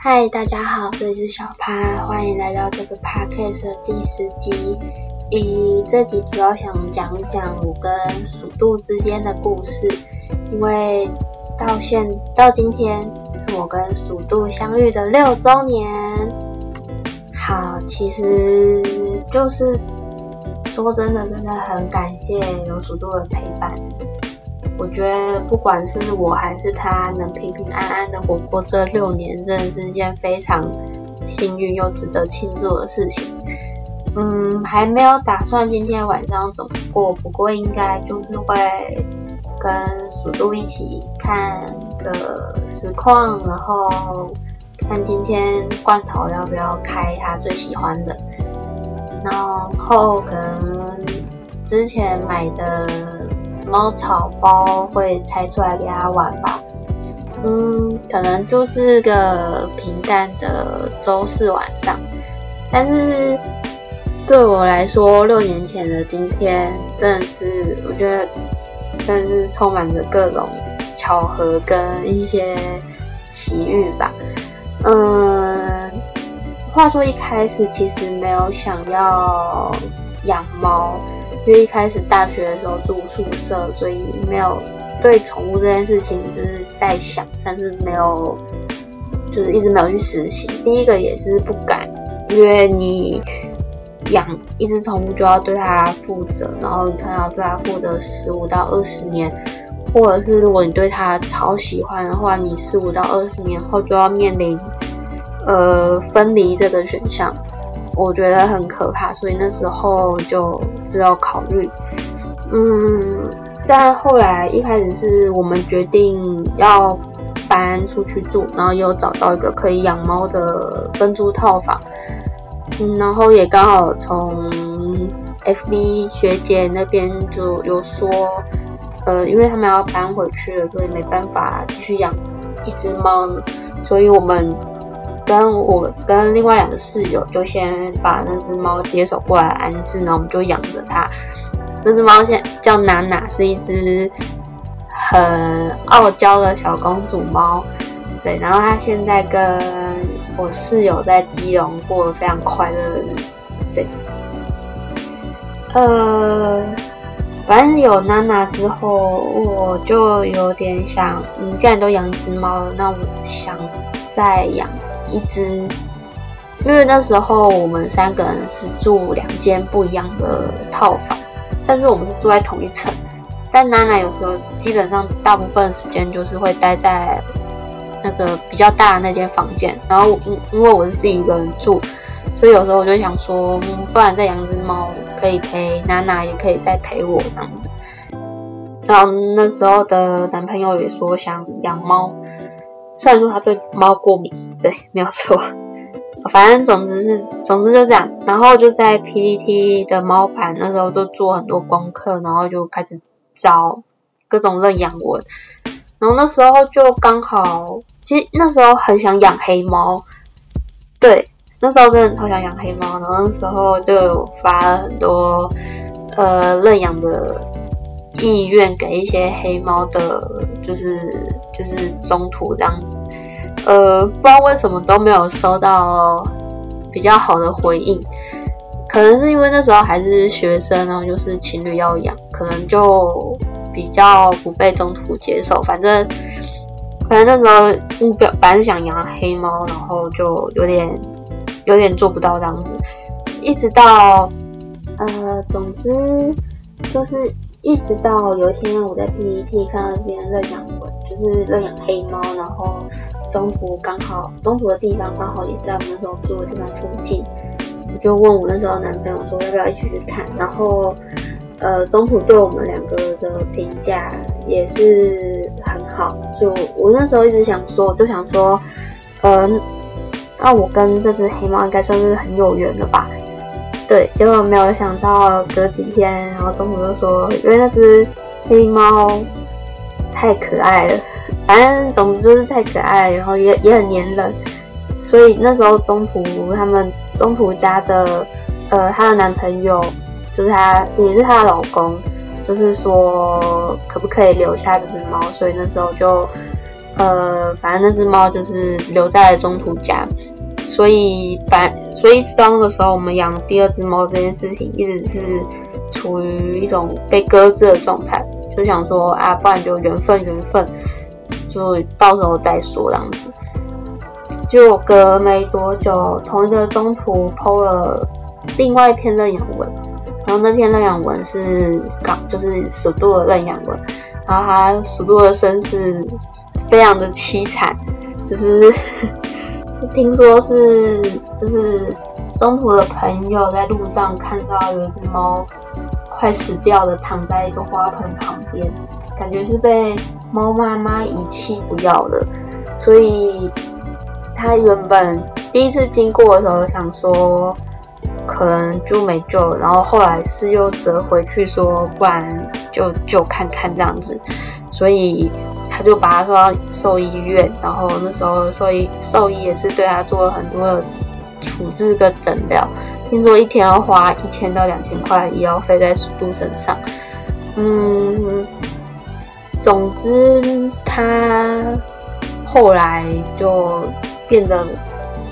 嗨，大家好，这里是小趴，欢迎来到这个 podcast 的第十集。以这集主要想讲讲我跟鼠度之间的故事，因为到现到今天是我跟鼠度相遇的六周年。好，其实就是说真的，真的很感谢有鼠度的陪伴。我觉得不管是我还是他，能平平安安的活过这六年，真的是一件非常幸运又值得庆祝的事情。嗯，还没有打算今天晚上怎么过，不过应该就是会跟鼠度一起看个实况，然后看今天罐头要不要开他最喜欢的，然后可能之前买的。猫草包会拆出来给他玩吧，嗯，可能就是个平淡的周四晚上，但是对我来说，六年前的今天真的是，我觉得真的是充满着各种巧合跟一些奇遇吧。嗯，话说一开始其实没有想要养猫。因为一开始大学的时候住宿舍，所以没有对宠物这件事情就是在想，但是没有，就是一直没有去实行。第一个也是不敢，因为你养一只宠物就要对它负责，然后你看要对它负责十五到二十年，或者是如果你对它超喜欢的话，你十五到二十年后就要面临呃分离这个选项。我觉得很可怕，所以那时候就知道考虑。嗯，但后来一开始是我们决定要搬出去住，然后又找到一个可以养猫的分租套房。嗯，然后也刚好从 FB 学姐那边就有说，呃，因为他们要搬回去了，所以没办法继续养一只猫，所以我们。跟我跟另外两个室友就先把那只猫接手过来安置，然后我们就养着它。那只猫现叫娜娜，是一只很傲娇的小公主猫。对，然后它现在跟我室友在基隆过了非常快乐的日子。对，呃，反正有娜娜之后，我就有点想，嗯，既然都养只猫了，那我想再养。一只，因为那时候我们三个人是住两间不一样的套房，但是我们是住在同一层。但娜娜有时候基本上大部分时间就是会待在那个比较大的那间房间，然后因因为我是自己一个人住，所以有时候我就想说，不然再养只猫，可以陪娜娜，也可以再陪我这样子。然后那时候的男朋友也说想养猫，虽然说他对猫过敏。对，没有错。反正总之是，总之就这样。然后就在 PPT 的猫盘那时候都做很多功课，然后就开始找各种认养文。然后那时候就刚好，其实那时候很想养黑猫。对，那时候真的超想养黑猫。然后那时候就发了很多呃认养的意愿给一些黑猫的，就是就是中途这样子。呃，不知道为什么都没有收到比较好的回应，可能是因为那时候还是学生，然后就是情侣要养，可能就比较不被中途接受。反正，可能那时候目标本来是想养黑猫，然后就有点有点做不到这样子。一直到呃，总之就是一直到有一天我在 PPT 看到边认养文，就是认养黑猫，然后。中途刚好，中途的地方刚好也在我们那时候住的地方附近，我就问我那时候男朋友说要不要一起去看，然后，呃，中途对我们两个的评价也是很好，就我那时候一直想说，就想说，呃，那我跟这只黑猫应该算是很有缘的吧？对，结果没有想到隔几天，然后中途就说，因为那只黑猫太可爱了。反正总之就是太可爱，然后也也很黏人，所以那时候中途他们中途家的呃她的男朋友就是她也是她的老公，就是说可不可以留下这只猫，所以那时候就呃，反正那只猫就是留在了中途家，所以把所以直到那个时候，我们养第二只猫这件事情一直是处于一种被搁置的状态，就想说啊，不然就缘分缘分，就到时候再说这样子。就隔没多久，同一个中途剖了另外一篇认养文。然后那篇认养文是港就是十度的认养文，然后他十度的身世非常的凄惨，就是听说是就是中途的朋友在路上看到有一只猫快死掉了，躺在一个花盆旁边，感觉是被猫妈妈遗弃不要了，所以他原本第一次经过的时候想说。可能就没救，然后后来是又折回去说，不然就就看看这样子，所以他就把他送到兽医院，然后那时候兽医兽医也是对他做了很多的处置跟诊疗，听说一天要花一千到两千块医药费在鼠度身上，嗯，总之他后来就变得。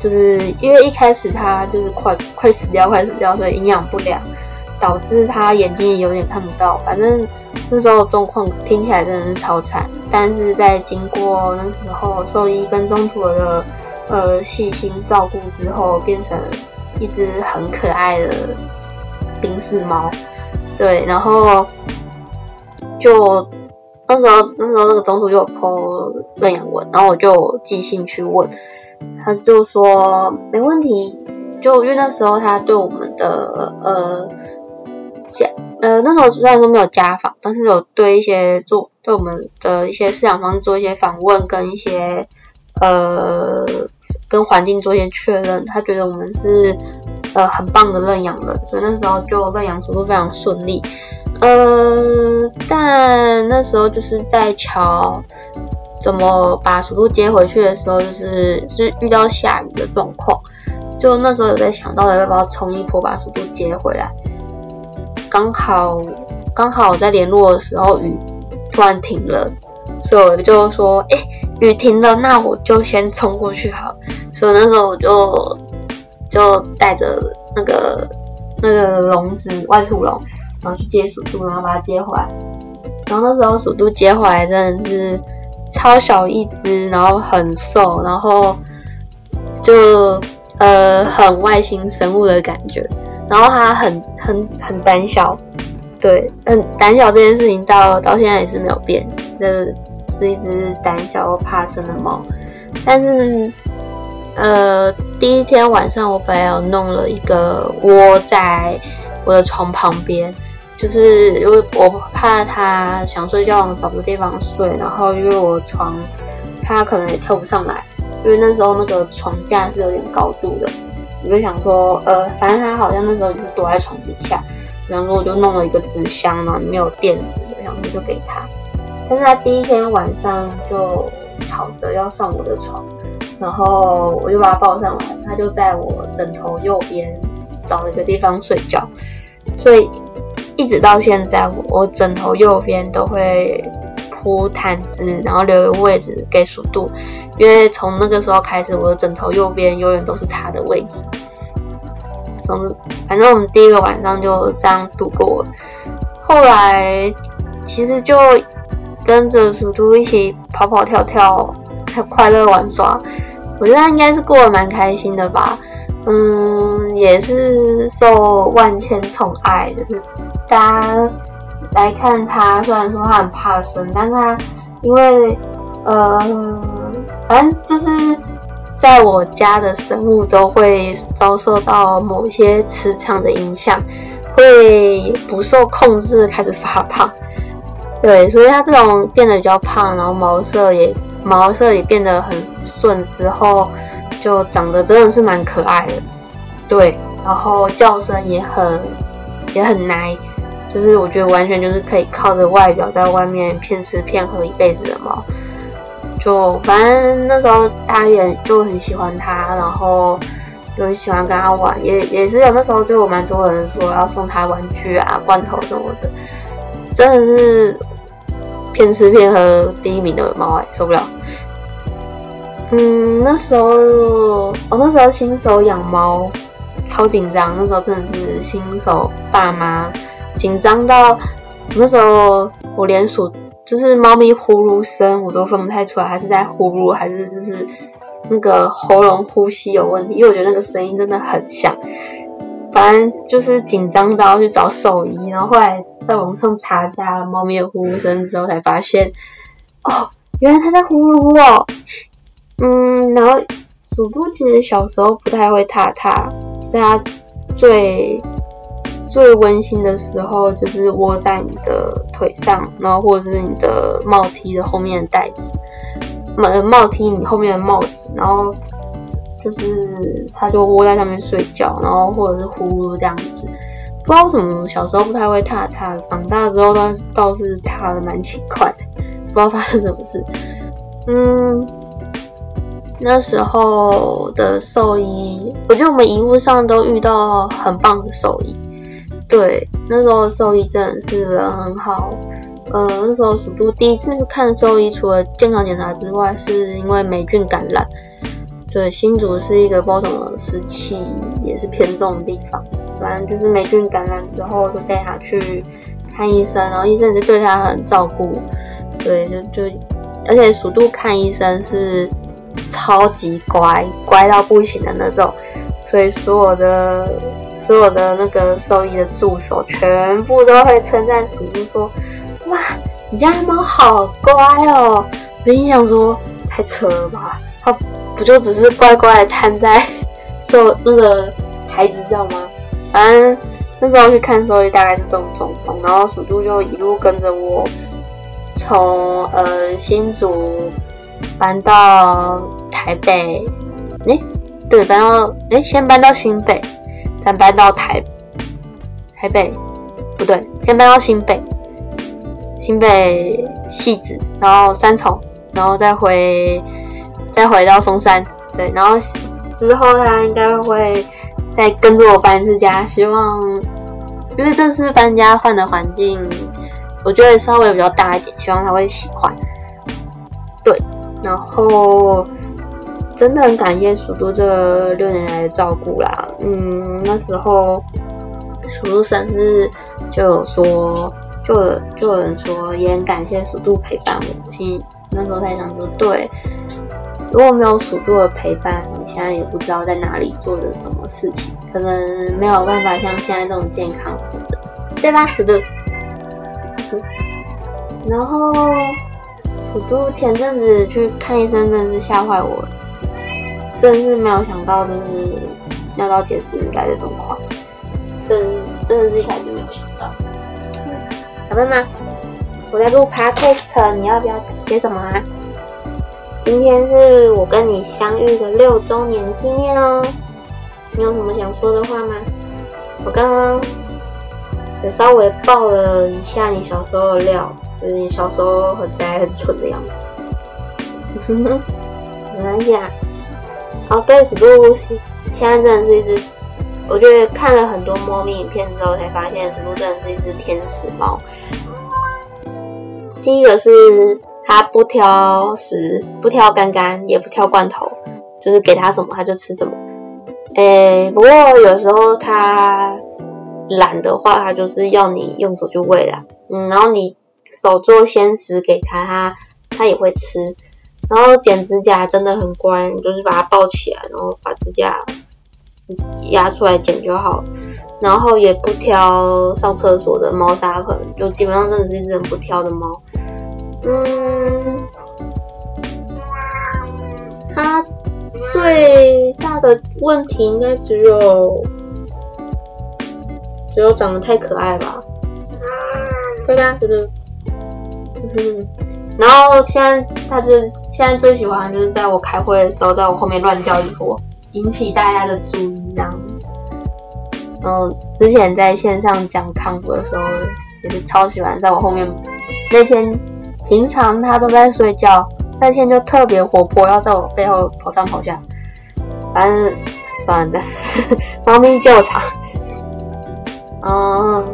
就是因为一开始他就是快快死掉，快死掉，所以营养不良，导致他眼睛有点看不到。反正那时候状况听起来真的是超惨。但是在经过那时候兽医跟中途的呃细心照顾之后，变成一只很可爱的冰室猫。对，然后就那时候那时候那个中途就有 po 认养文，然后我就寄信去问。他就说没问题，就因为那时候他对我们的呃呃那时候虽然说没有家访，但是有对一些做对我们的一些饲养方式做一些访问，跟一些呃跟环境做一些确认，他觉得我们是呃很棒的认养人，所以那时候就认养速度非常顺利。呃，但那时候就是在桥。怎么把鼠度接回去的时候，就是是遇到下雨的状况，就那时候有在想到要不要冲一波把鼠度接回来。刚好刚好我在联络的时候雨突然停了，所以我就说，哎，雨停了，那我就先冲过去好。所以那时候我就就带着那个那个笼子外出笼，然后去接鼠度，然后把它接回来。然后那时候鼠度接回来真的是。超小一只，然后很瘦，然后就呃很外星生物的感觉，然后它很很很胆小，对，很胆小这件事情到到现在也是没有变，就是是一只胆小又怕生的猫。但是呃第一天晚上我本来有弄了一个窝在我的床旁边。就是因为我怕它想睡觉找不到地方睡，然后因为我床它可能也跳不上来，因为那时候那个床架是有点高度的，我就想说，呃，反正他好像那时候就是躲在床底下，然后我就弄了一个纸箱嘛，里面有垫子，然后就给他。但是他第一天晚上就吵着要上我的床，然后我就把他抱上来，他就在我枕头右边找了一个地方睡觉，所以。一直到现在，我枕头右边都会铺毯子，然后留个位置给鼠度，因为从那个时候开始，我的枕头右边永远都是它的位置。总之，反正我们第一个晚上就这样度过。后来其实就跟着鼠度一起跑跑跳跳，还快乐玩耍，我觉得应该是过得蛮开心的吧。嗯，也是受万千宠爱的。大家来看它，虽然说它很怕生，但它因为呃，反正就是在我家的生物都会遭受到某些磁场的影响，会不受控制开始发胖。对，所以它这种变得比较胖，然后毛色也毛色也变得很顺之后，就长得真的是蛮可爱的。对，然后叫声也很也很奶。就是我觉得完全就是可以靠着外表在外面骗吃骗喝一辈子的猫，就反正那时候大家也就很喜欢它，然后就很喜欢跟它玩，也也是有那时候就有蛮多人说要送它玩具啊、罐头什么的，真的是骗吃骗喝第一名的猫哎，受不了。嗯，那时候我那时候新手养猫，超紧张。那时候真的是新手爸妈，紧张到那时候我连数就是猫咪呼噜声我都分不太出来，还是在呼噜，还是就是那个喉咙呼吸有问题。因为我觉得那个声音真的很像。反正就是紧张到要去找兽医，然后后来在网上查一下猫咪的呼噜声之后，才发现哦，原来它在呼噜哦。嗯，然后鼠都其实小时候不太会踏踏，是它最最温馨的时候，就是窝在你的腿上，然后或者是你的帽 T 的后面的袋子，帽帽 T 你后面的帽子，然后就是它就窝在上面睡觉，然后或者是呼噜这样子。不知道为什么小时候不太会踏踏，长大之后倒倒是踏的蛮勤快的，不知道发生什么事。嗯。那时候的兽医，我觉得我们一路上都遇到很棒的兽医。对，那时候兽医真的是人很好。呃，那时候属都第一次看兽医，除了健康检查之外，是因为霉菌感染。对，新竹是一个不知道什么湿气也是偏重的地方，反正就是霉菌感染之后，就带他去看医生，然后医生就对他很照顾。对，就就而且属都看医生是。超级乖，乖到不行的那种，所以所有的所有的那个兽医的助手全部都会称赞鼠就说：“哇，你家猫好乖哦！”我心想说：“太扯了吧，它不就只是乖乖的瘫在兽那个台子上吗？”反正那时候去看兽医大概是这种状况，然后鼠度就一路跟着我从呃新竹。搬到台北，哎，对，搬到哎，先搬到新北，再搬到台台北，不对，先搬到新北，新北戏子，然后三重，然后再回再回到松山，对，然后之后他应该会再跟着我搬一次家，希望因为这次搬家换的环境，我觉得稍微比较大一点，希望他会喜欢，对。然后真的很感谢蜀都这六年来的照顾啦，嗯，那时候蜀都生日就有说，就有就有人说也很感谢蜀都陪伴我，心那时候才想说，对，如果没有蜀都的陪伴，你现在也不知道在哪里做着什么事情，可能没有办法像现在这种健康活着，对吧，蜀都？然后。我都前阵子去看医生，真的是吓坏我了，真是没有想到，就是尿道结石来的这么快，真真的是一开始没有想到。小妹妹，我在录 podcast，你要不要接什么啊？今天是我跟你相遇的六周年纪念哦，你有什么想说的话吗？我刚刚也稍微爆了一下你小时候的料。就是你小时候很呆很蠢的样子，没关系啊。哦，对，史杜现在真的是一只，我觉得看了很多猫咪影片之后，才发现史杜真的是一只天使猫。第一个是它不挑食，不挑干干，也不挑罐头，就是给它什么它就吃什么。诶，不过有时候它懒的话，它就是要你用手去喂啦。嗯，然后你。手做鲜食给它，它它也会吃。然后剪指甲真的很乖，就是把它抱起来，然后把指甲压出来剪就好。然后也不挑上厕所的猫砂盆，就基本上真的是一只很不挑的猫。嗯，它最大的问题应该只有只有长得太可爱吧？对吧？就是。嗯，然后现在他就现在最喜欢就是在我开会的时候，在我后面乱叫一波，引起大家的注意这样。然后之前在线上讲康复的时候，也是超喜欢在我后面。那天平常他都在睡觉，那天就特别活泼，要在我背后跑上跑下。反正算了，猫咪救场。嗯。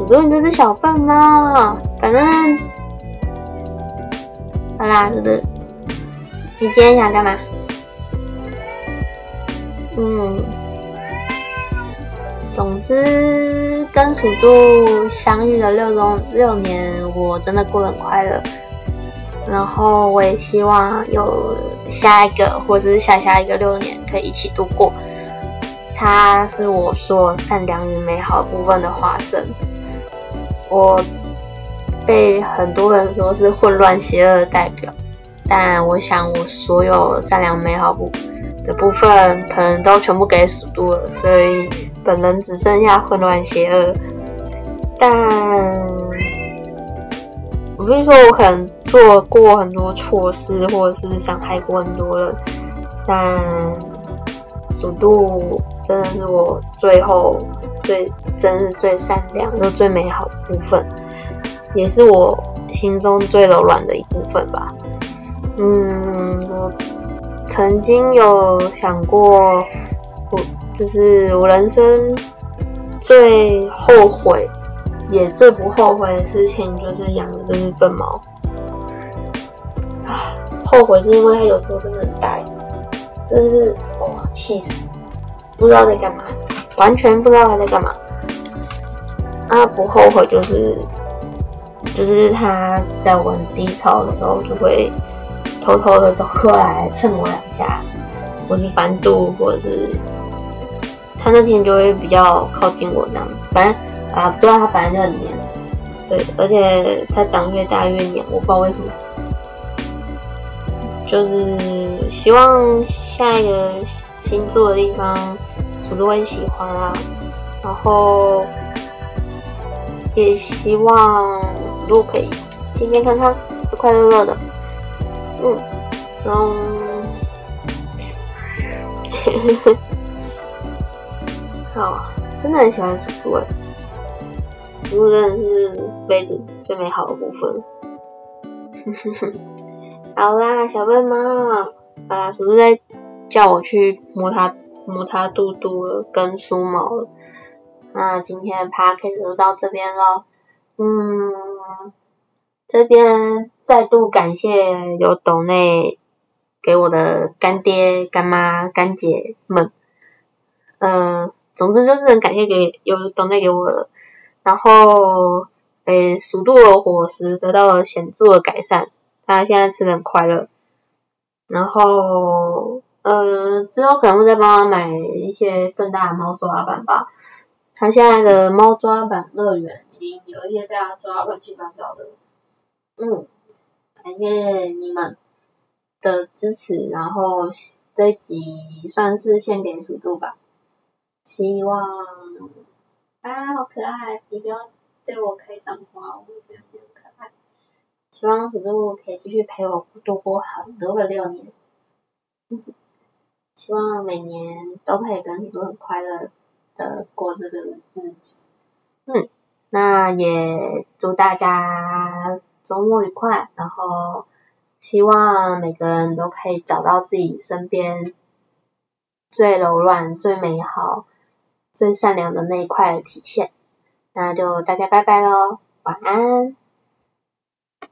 如果你这只小笨猫，反正好啦，就是你今天想干嘛？嗯，总之跟鼠度相遇的六中六年，我真的过得很快乐。然后我也希望有下一个或者是下下一个六年可以一起度过。他是我说善良与美好部分的化身。我被很多人说是混乱邪恶的代表，但我想我所有善良美好部的部分可能都全部给鼠度了，所以本人只剩下混乱邪恶。但我不是说我可能做过很多错事，或者是伤害过很多人，但速度真的是我最后。最真是最善良又最美好的部分，也是我心中最柔软的一部分吧。嗯，我曾经有想过，我就是我人生最后悔也最不后悔的事情，就是养了这只笨猫。啊，后悔是因为它有时候真的很呆，真的是哇气死，不知道在干嘛。完全不知道他在干嘛。啊，不后悔就是，就是他在玩低潮的时候，就会偷偷的走过来蹭我两下，或是翻肚，或者是他那天就会比较靠近我这样子。反正啊，不知道他本来就很黏，对，而且他长越大越黏，我不知道为什么。就是希望下一个新住的地方。我都很喜欢啊，然后也希望如果可以健健康康、快快乐乐的，嗯，然后，好，真的很喜欢楚楚哎，楚楚真的是辈子最美好的部分。好啦，小笨猫，啊，楚楚在叫我去摸它。摸它肚肚了，跟梳毛了。那今天的 podcast 就到这边喽。嗯，这边再度感谢有斗内给我的干爹、干妈、干姐们。嗯，总之就是很感谢给有斗内给我的。然后，诶，鼠度的伙食得到了显著的改善，他现在吃的很快乐。然后。呃，之后可能会再帮他买一些更大的猫抓板吧。他现在的猫抓板乐园已经有一些被他抓乱七八糟的。嗯，感谢你们的支持，然后这集算是献给十度吧。希望啊，好可爱！你不要对我开脏话，我会觉得你很可爱。希望十度可以继续陪我度过很多个六年。希望每年都可以跟很多很快乐的过这个日子。嗯，那也祝大家周末愉快，然后希望每个人都可以找到自己身边最柔软、最美好、最善良的那一块的体现。那就大家拜拜喽，晚安。